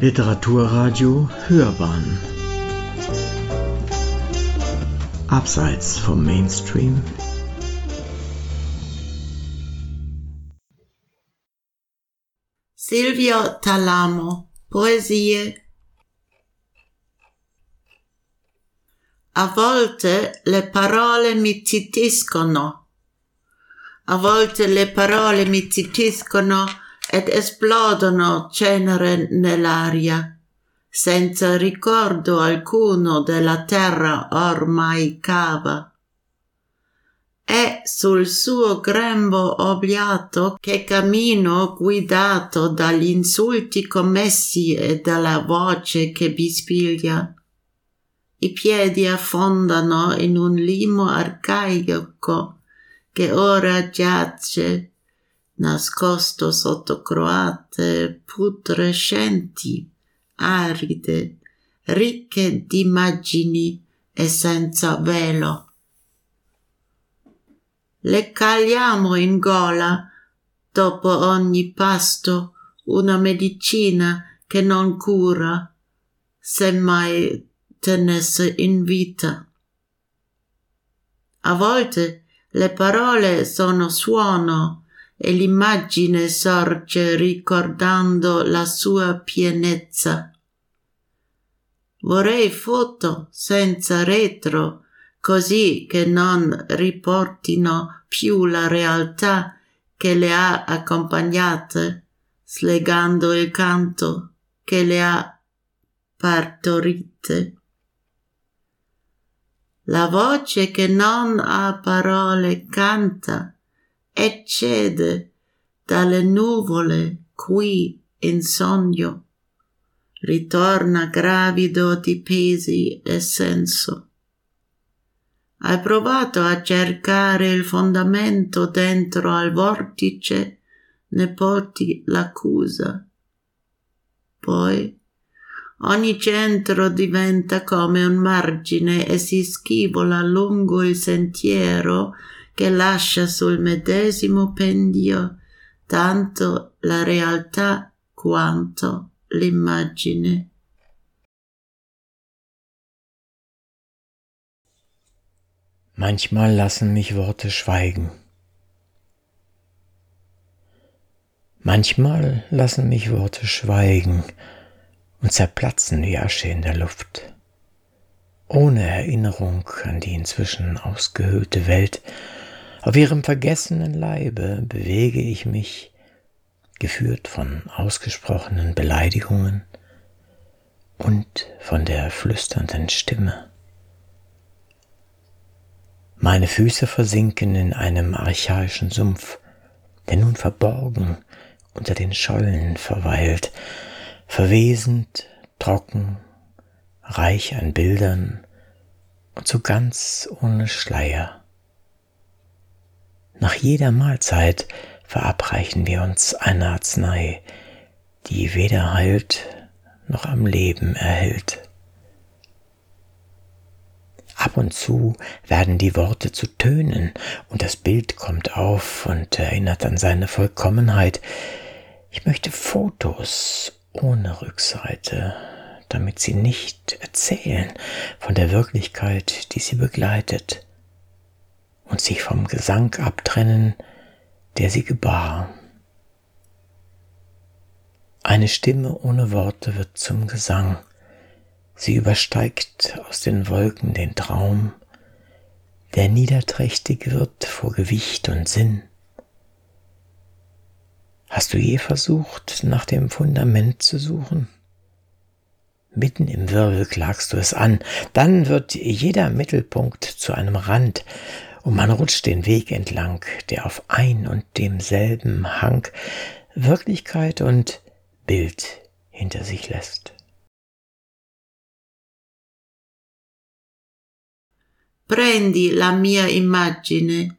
Literaturradio Hörbahn. Abseits vom Mainstream. Silvio Talamo Poesie. A volte le parole mi zitiscono. A volte le parole mi zitiscono ed esplodono cenere nell'aria, senza ricordo alcuno della terra ormai cava. È sul suo grembo obliato che cammino guidato dagli insulti commessi e dalla voce che bispiglia. I piedi affondano in un limo arcaico che ora giace nascosto sotto croate putrescenti, aride, ricche d'immagini e senza velo. Le cagliamo in gola dopo ogni pasto una medicina che non cura, se mai tenesse in vita. A volte le parole sono suono e l'immagine sorge ricordando la sua pienezza. Vorrei foto senza retro, così che non riportino più la realtà che le ha accompagnate, slegando il canto che le ha partorite. La voce che non ha parole canta, eccede dalle nuvole qui in sogno, ritorna gravido di pesi e senso. Hai provato a cercare il fondamento dentro al vortice, ne porti l'accusa. Poi ogni centro diventa come un margine e si schivola lungo il sentiero che lascia sul medesimo pendio tanto la realtà quanto l'immagine. Manchmal lassen mich Worte schweigen. Manchmal lassen mich Worte schweigen und zerplatzen wie Asche in der Luft. Ohne Erinnerung an die inzwischen ausgehöhlte Welt, auf ihrem vergessenen Leibe bewege ich mich, geführt von ausgesprochenen Beleidigungen und von der flüsternden Stimme. Meine Füße versinken in einem archaischen Sumpf, der nun verborgen unter den Schollen verweilt, verwesend, trocken, reich an Bildern und so ganz ohne Schleier. Nach jeder Mahlzeit verabreichen wir uns eine Arznei, die weder heilt noch am Leben erhält. Ab und zu werden die Worte zu Tönen und das Bild kommt auf und erinnert an seine Vollkommenheit. Ich möchte Fotos ohne Rückseite, damit sie nicht erzählen von der Wirklichkeit, die sie begleitet und sich vom Gesang abtrennen, der sie gebar. Eine Stimme ohne Worte wird zum Gesang. Sie übersteigt aus den Wolken den Traum, der niederträchtig wird vor Gewicht und Sinn. Hast du je versucht, nach dem Fundament zu suchen? Mitten im Wirbel klagst du es an, dann wird jeder Mittelpunkt zu einem Rand, und man rutscht den Weg entlang, der auf ein und demselben Hang Wirklichkeit und Bild hinter sich lässt. Prendi la mia immagine.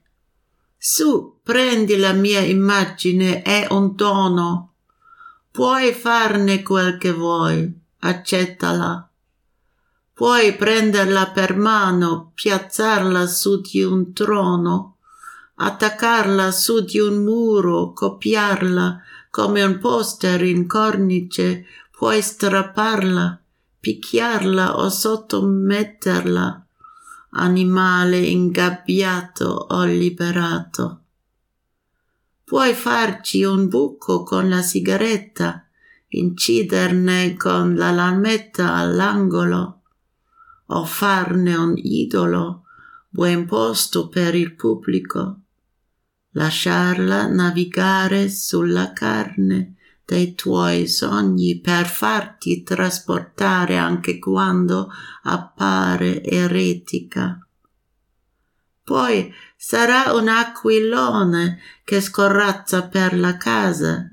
Su, prendi la mia immagine, è un dono. Puoi farne quel che vuoi, accettala. Puoi prenderla per mano, piazzarla su di un trono, attaccarla su di un muro, copiarla come un poster in cornice, puoi strapparla, picchiarla o sottometterla, animale ingabbiato o liberato. Puoi farci un buco con la sigaretta, inciderne con la lametta all'angolo, o farne un idolo, buon posto per il pubblico, lasciarla navigare sulla carne dei tuoi sogni per farti trasportare anche quando appare eretica. Poi sarà un aquilone che scorrazza per la casa.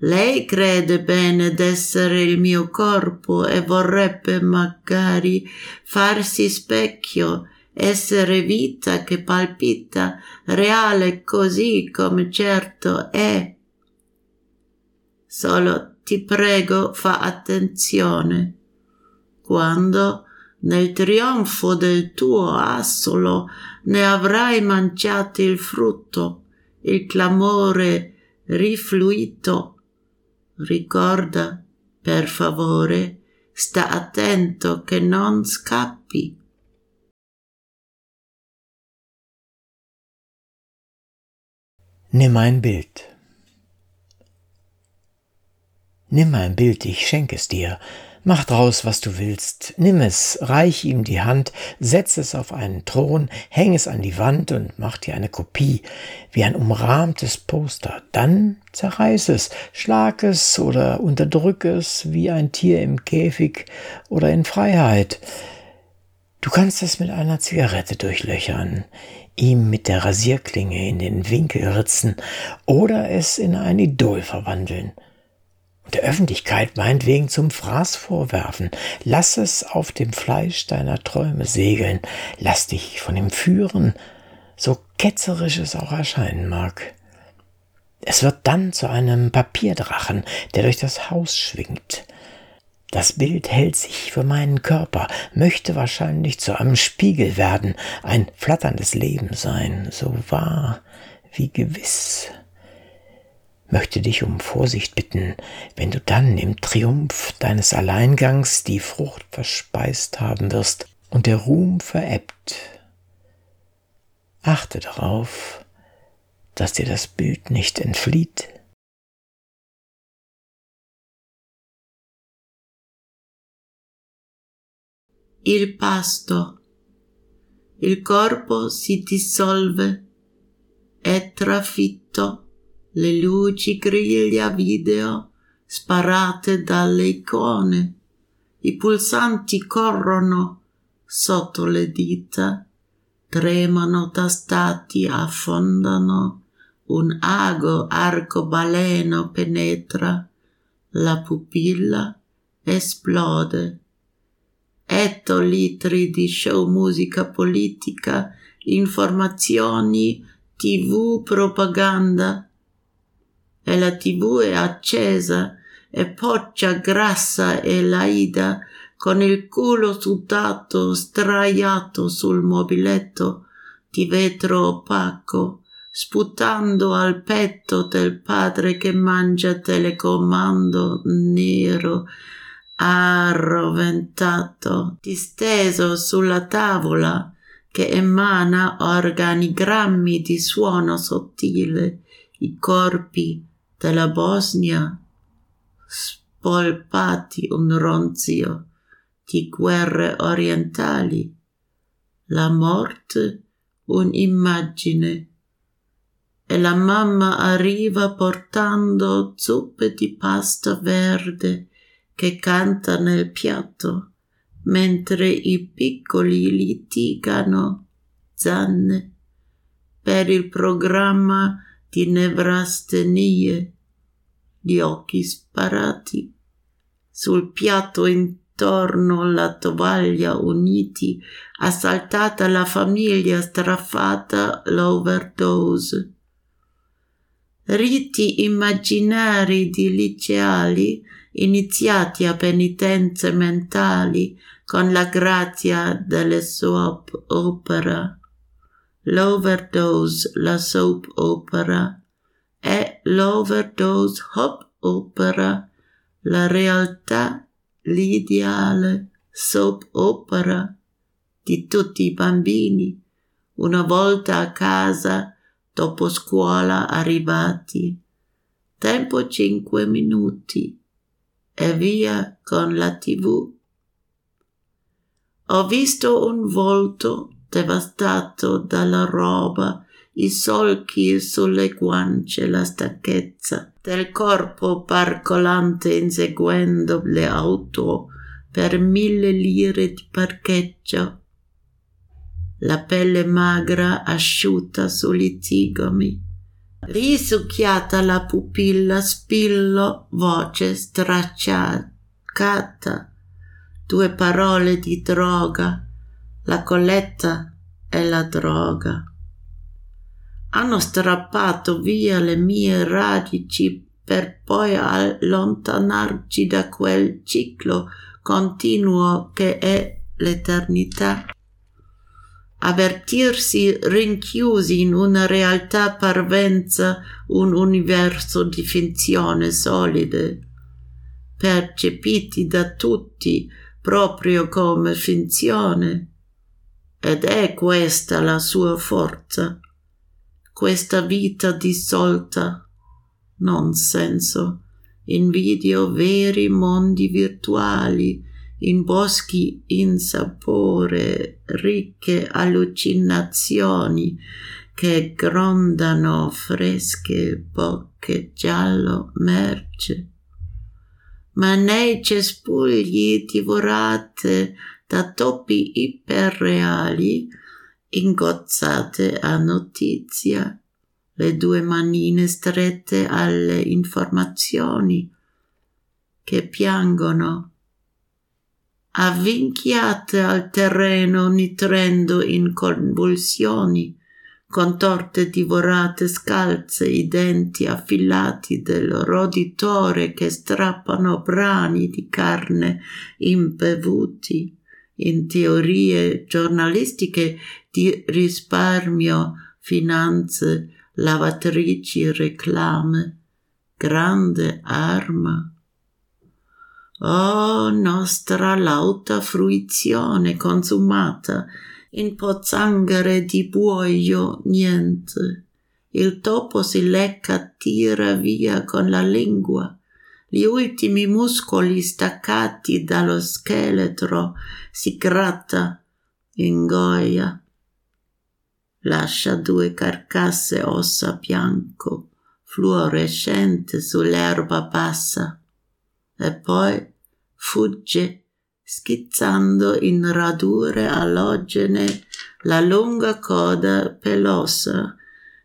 Lei crede bene d'essere il mio corpo e vorrebbe magari farsi specchio, essere vita che palpita, reale così come certo è Solo ti prego fa attenzione. Quando nel trionfo del tuo assolo ne avrai mangiato il frutto, il clamore rifluito. Ricorda, per favore, sta attento che non scappi. Nimm ein Bild. Nimm ein Bild, ich schenk es dir. Mach draus, was du willst. Nimm es, reich ihm die Hand, setz es auf einen Thron, häng es an die Wand und mach dir eine Kopie, wie ein umrahmtes Poster. Dann zerreiß es, schlag es oder unterdrück es wie ein Tier im Käfig oder in Freiheit. Du kannst es mit einer Zigarette durchlöchern, ihm mit der Rasierklinge in den Winkel ritzen oder es in ein Idol verwandeln der Öffentlichkeit meinetwegen zum Fraß vorwerfen. Lass es auf dem Fleisch deiner Träume segeln. Lass dich von ihm führen, so ketzerisch es auch erscheinen mag. Es wird dann zu einem Papierdrachen, der durch das Haus schwingt. Das Bild hält sich für meinen Körper, möchte wahrscheinlich zu einem Spiegel werden, ein flatterndes Leben sein, so wahr wie gewiss möchte dich um Vorsicht bitten, wenn du dann im Triumph deines Alleingangs die Frucht verspeist haben wirst und der Ruhm verebbt. Achte darauf, dass dir das Bild nicht entflieht. Il pasto. Il corpo si dissolve, è trafitto le luci griglia video sparate dalle icone, i pulsanti corrono sotto le dita, tremano tastati, affondano, un ago arcobaleno penetra, la pupilla esplode. Ettolitri di show musica politica, informazioni, tv, propaganda, e la tv è accesa e poccia grassa e laida con il culo sudato straiato sul mobiletto di vetro opaco sputando al petto del padre che mangia telecomando nero arroventato disteso sulla tavola che emana organigrammi di suono sottile i corpi della Bosnia, spolpati un ronzio di guerre orientali, la morte un'immagine e la mamma arriva portando zuppe di pasta verde che canta nel piatto mentre i piccoli litigano zanne. Per il programma di nevrastenie, gli occhi sparati, sul piatto intorno alla tovaglia uniti, assaltata la famiglia straffata l'overdose. Riti immaginari di liceali iniziati a penitenze mentali con la grazia delle soap opera l'overdose, la soap opera, e l'overdose hop opera, la realtà, l'ideale soap opera di tutti i bambini, una volta a casa dopo scuola arrivati. Tempo cinque minuti e via con la tv. Ho visto un volto devastato dalla roba, i solchi sulle guance, la stanchezza del corpo parcolante inseguendo le auto per mille lire di parcheggio. La pelle magra asciutta sugli zigomi. Risucchiata la pupilla, spillo, voce stracciata, due parole di droga, la colletta e la droga. Hanno strappato via le mie radici per poi allontanarci da quel ciclo continuo che è l'eternità avvertirsi rinchiusi in una realtà parvenza un universo di finzione solide, percepiti da tutti proprio come finzione. Ed è questa la sua forza, questa vita dissolta, non senso, invidio veri mondi virtuali, in boschi in sapore, ricche allucinazioni che grondano fresche bocche giallo merce. Ma nei cespugli divorate da topi iperreali, ingozzate a notizia, le due manine strette alle informazioni, che piangono. Avvinchiate al terreno nitrendo in convulsioni, contorte divorate scalze, i denti affilati del roditore che strappano brani di carne imbevuti in teorie giornalistiche di risparmio, finanze, lavatrici, reclame, grande arma Oh, nostra lauta fruizione consumata, in pozzanghere di buoio niente. Il topo si lecca, tira via con la lingua. Gli ultimi muscoli staccati dallo scheletro si gratta, ingoia. Lascia due carcasse ossa bianco, fluorescente sull'erba bassa e poi fugge schizzando in radure allogene la lunga coda pelosa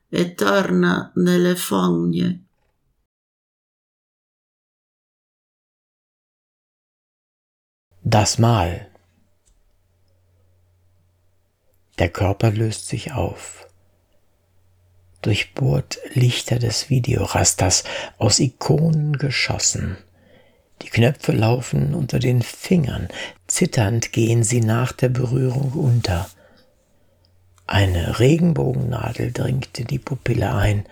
e torna nelle fogne. Das Mal. Der Körper löst sich auf. Durchbohrt Lichter des Videorasters, aus Ikonen geschossen. Die Knöpfe laufen unter den Fingern, zitternd gehen sie nach der Berührung unter. Eine Regenbogennadel dringt in die Pupille ein,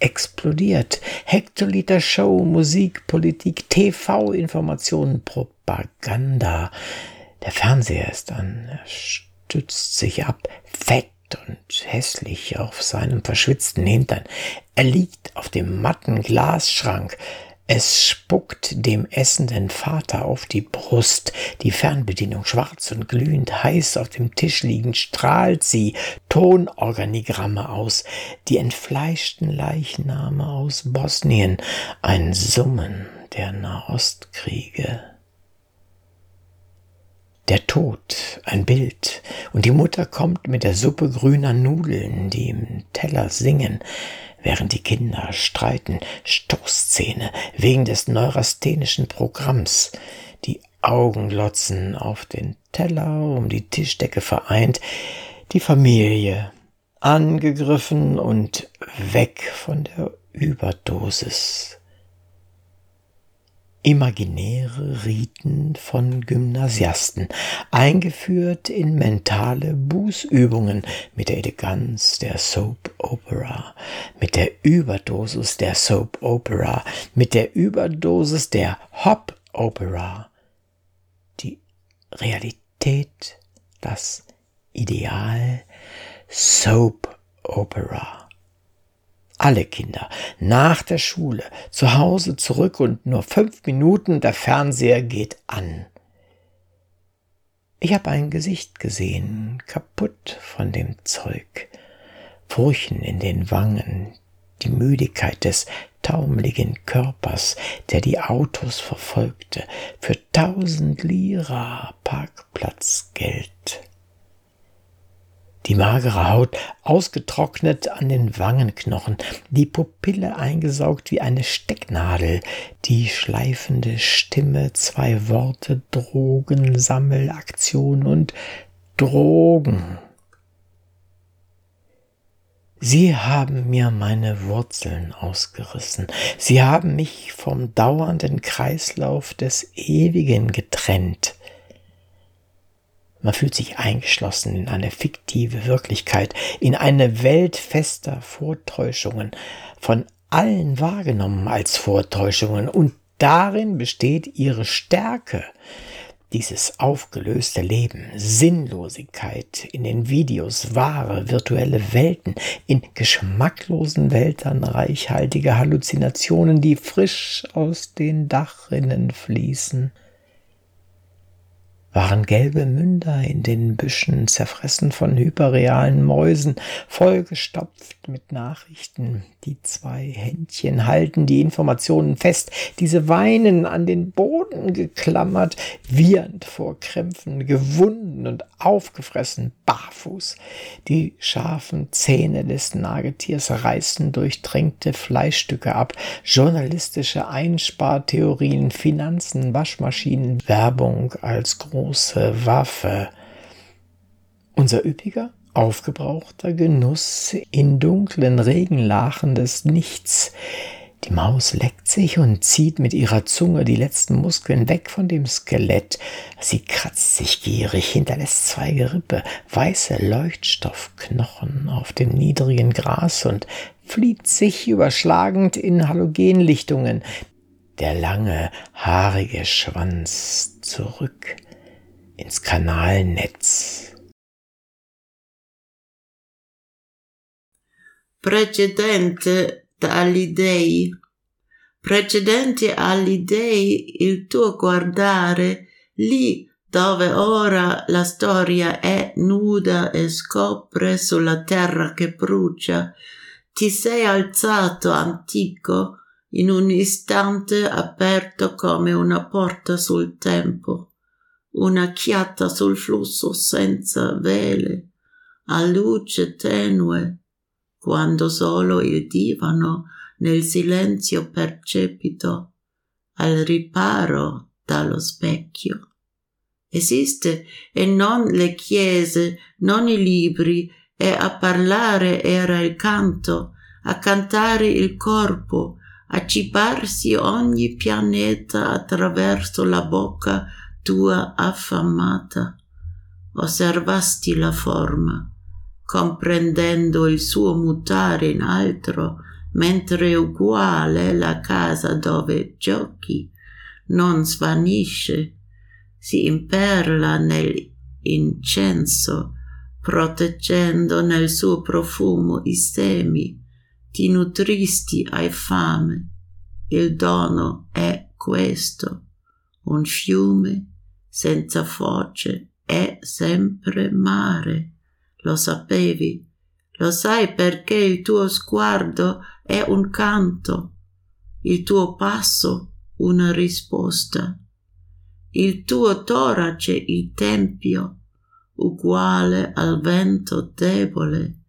explodiert. Hektoliter Show, Musik, Politik, TV, Informationen, Propaganda. Der Fernseher ist an, er stützt sich ab, fett und hässlich auf seinem verschwitzten Hintern. Er liegt auf dem matten Glasschrank, es spuckt dem essenden Vater auf die Brust, die Fernbedienung schwarz und glühend heiß auf dem Tisch liegend strahlt sie Tonorganigramme aus, die entfleischten Leichname aus Bosnien, ein Summen der Nahostkriege. Der Tod, ein Bild, und die Mutter kommt mit der Suppe grüner Nudeln, die im Teller singen, während die Kinder streiten, Stoßszene wegen des neurasthenischen Programms, die Augen glotzen auf den Teller, um die Tischdecke vereint, die Familie angegriffen und weg von der Überdosis. Imaginäre Riten von Gymnasiasten, eingeführt in mentale Bußübungen mit der Eleganz der Soap Opera, mit der Überdosis der Soap Opera, mit der Überdosis der Hop Opera. Die Realität, das Ideal Soap Opera alle Kinder, nach der Schule, zu Hause zurück und nur fünf Minuten, der Fernseher geht an. Ich habe ein Gesicht gesehen, kaputt von dem Zeug, Furchen in den Wangen, die Müdigkeit des taumeligen Körpers, der die Autos verfolgte, für tausend Lira Parkplatzgeld die magere Haut ausgetrocknet an den Wangenknochen, die Pupille eingesaugt wie eine Stecknadel, die schleifende Stimme, zwei Worte, Drogen, Sammelaktion und Drogen. Sie haben mir meine Wurzeln ausgerissen. Sie haben mich vom dauernden Kreislauf des Ewigen getrennt. Man fühlt sich eingeschlossen in eine fiktive Wirklichkeit, in eine Welt fester Vortäuschungen, von allen wahrgenommen als Vortäuschungen, und darin besteht ihre Stärke, dieses aufgelöste Leben, Sinnlosigkeit in den Videos, wahre virtuelle Welten, in geschmacklosen Wäldern reichhaltige Halluzinationen, die frisch aus den Dachrinnen fließen waren gelbe Münder in den Büschen, zerfressen von hyperrealen Mäusen, vollgestopft mit Nachrichten. Die zwei Händchen halten die Informationen fest, diese weinen an den Boden geklammert, wiehernd vor Krämpfen, gewunden und aufgefressen, barfuß. Die scharfen Zähne des Nagetiers reißen durchtränkte Fleischstücke ab, journalistische Einspartheorien, Finanzen, Waschmaschinen, Werbung als große Waffe. Unser üppiger, aufgebrauchter Genuss in dunklen Regenlachen des Nichts. Die Maus leckt sich und zieht mit ihrer Zunge die letzten Muskeln weg von dem Skelett. Sie kratzt sich gierig, hinterlässt zwei Gerippe, weiße Leuchtstoffknochen auf dem niedrigen Gras und flieht sich überschlagend in Halogenlichtungen. Der lange, haarige Schwanz zurück ins Kanalnetz. Precedente agli dei. Precedente agli dei il tuo guardare lì dove ora la storia è nuda e scopre sulla terra che brucia, ti sei alzato antico in un istante aperto come una porta sul tempo una chiatta sul flusso senza vele, a luce tenue, quando solo il divano nel silenzio percepito, al riparo dallo specchio. Esiste e non le chiese, non i libri, e a parlare era il canto, a cantare il corpo, a cibarsi ogni pianeta attraverso la bocca tua affamata, osservasti la forma, comprendendo il suo mutare in altro, mentre uguale la casa dove giochi. Non svanisce, si imperla nell'incenso, proteggendo nel suo profumo i semi, ti nutristi hai fame. Il dono è questo, un fiume senza foce è sempre mare. Lo sapevi? Lo sai perché il tuo sguardo è un canto, il tuo passo una risposta, il tuo torace il tempio, uguale al vento debole,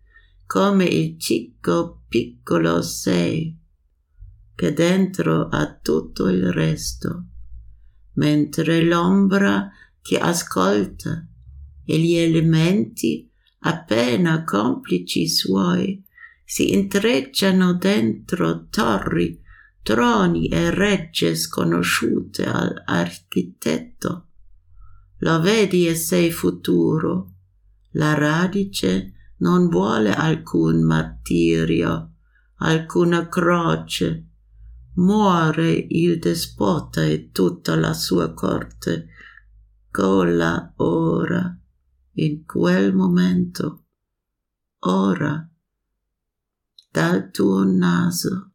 come il cicco piccolo sei, che dentro ha tutto il resto mentre l'ombra ti ascolta e gli elementi, appena complici suoi, si intrecciano dentro torri troni e regge sconosciute all'architetto. Lo vedi e sei futuro. La radice non vuole alcun martirio, alcuna croce. Muore il despota e tutta la sua corte. Colla ora, in quel momento, ora, dal tuo naso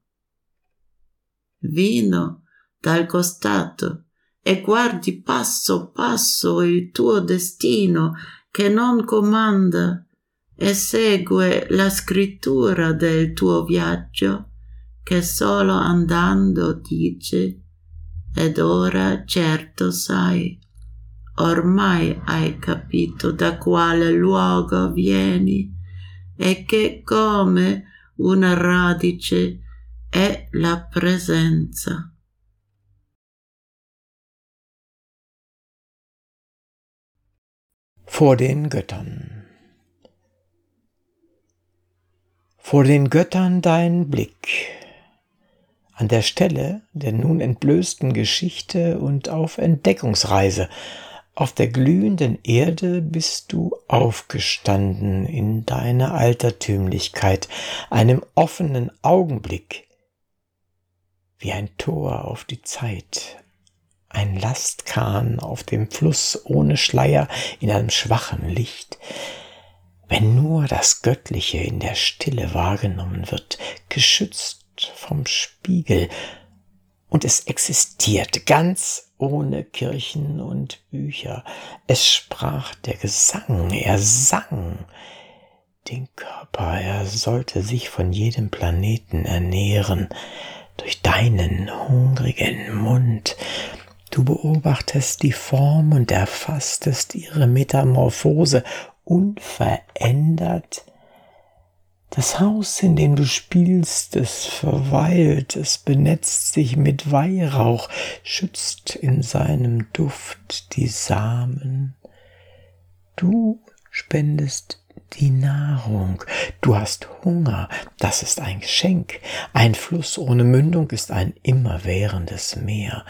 vino dal costato e guardi passo passo il tuo destino che non comanda e segue la scrittura del tuo viaggio che solo andando dice ed ora certo sai ormai hai capito da quale luogo vieni e che come una radice è la presenza. Vor den Göttern. Vor den Göttern dein Blick. An der Stelle der nun entblößten Geschichte und auf Entdeckungsreise auf der glühenden Erde bist du aufgestanden in deiner Altertümlichkeit, einem offenen Augenblick, wie ein Tor auf die Zeit, ein Lastkahn auf dem Fluss ohne Schleier in einem schwachen Licht. Wenn nur das Göttliche in der Stille wahrgenommen wird, geschützt vom Spiegel, und es existiert ganz ohne Kirchen und Bücher. Es sprach der Gesang, er sang den Körper, er sollte sich von jedem Planeten ernähren, durch deinen hungrigen Mund. Du beobachtest die Form und erfasstest ihre Metamorphose unverändert. Das Haus, in dem du spielst, es verweilt, es benetzt sich mit Weihrauch, schützt in seinem Duft die Samen. Du spendest die Nahrung. Du hast Hunger, das ist ein Geschenk. Ein Fluss ohne Mündung ist ein immerwährendes Meer.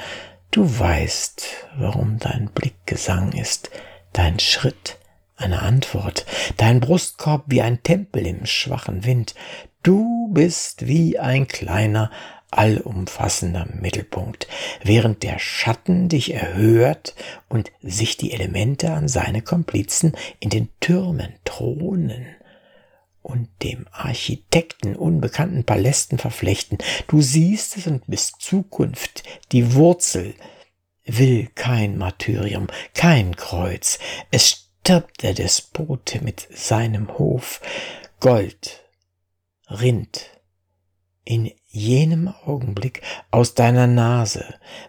Du weißt, warum dein Blick Gesang ist, dein Schritt eine Antwort, dein Brustkorb wie ein Tempel im schwachen Wind. Du bist wie ein kleiner allumfassender Mittelpunkt, während der Schatten dich erhört und sich die Elemente an seine Komplizen in den Türmen thronen und dem Architekten unbekannten Palästen verflechten. Du siehst es und bist Zukunft, die Wurzel, will kein Martyrium, kein Kreuz. Es stirbt der Despote mit seinem Hof, Gold, Rind, in jenem Augenblick aus deiner Nase.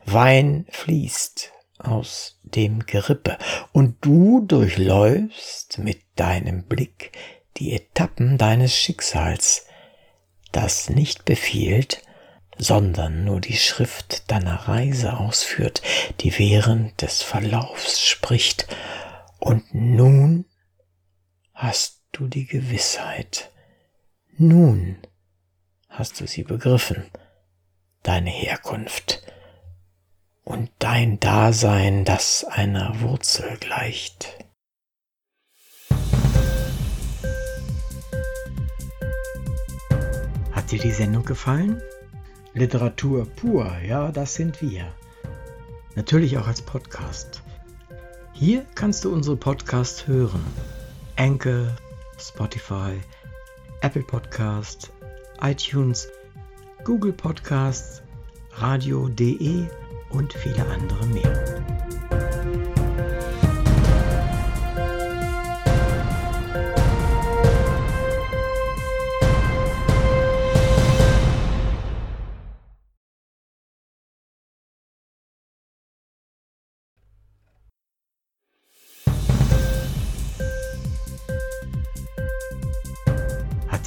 Wein fließt aus dem Gerippe. Und du durchläufst mit deinem Blick die Etappen deines Schicksals, das nicht befiehlt, sondern nur die Schrift deiner Reise ausführt, die während des Verlaufs spricht, und nun hast du die Gewissheit, nun hast du sie begriffen, deine Herkunft und dein Dasein, das einer Wurzel gleicht. Hat dir die Sendung gefallen? Literatur pur, ja, das sind wir. Natürlich auch als Podcast. Hier kannst du unsere Podcasts hören. Anchor, Spotify, Apple Podcast, iTunes, Google Podcasts, radio.de und viele andere mehr.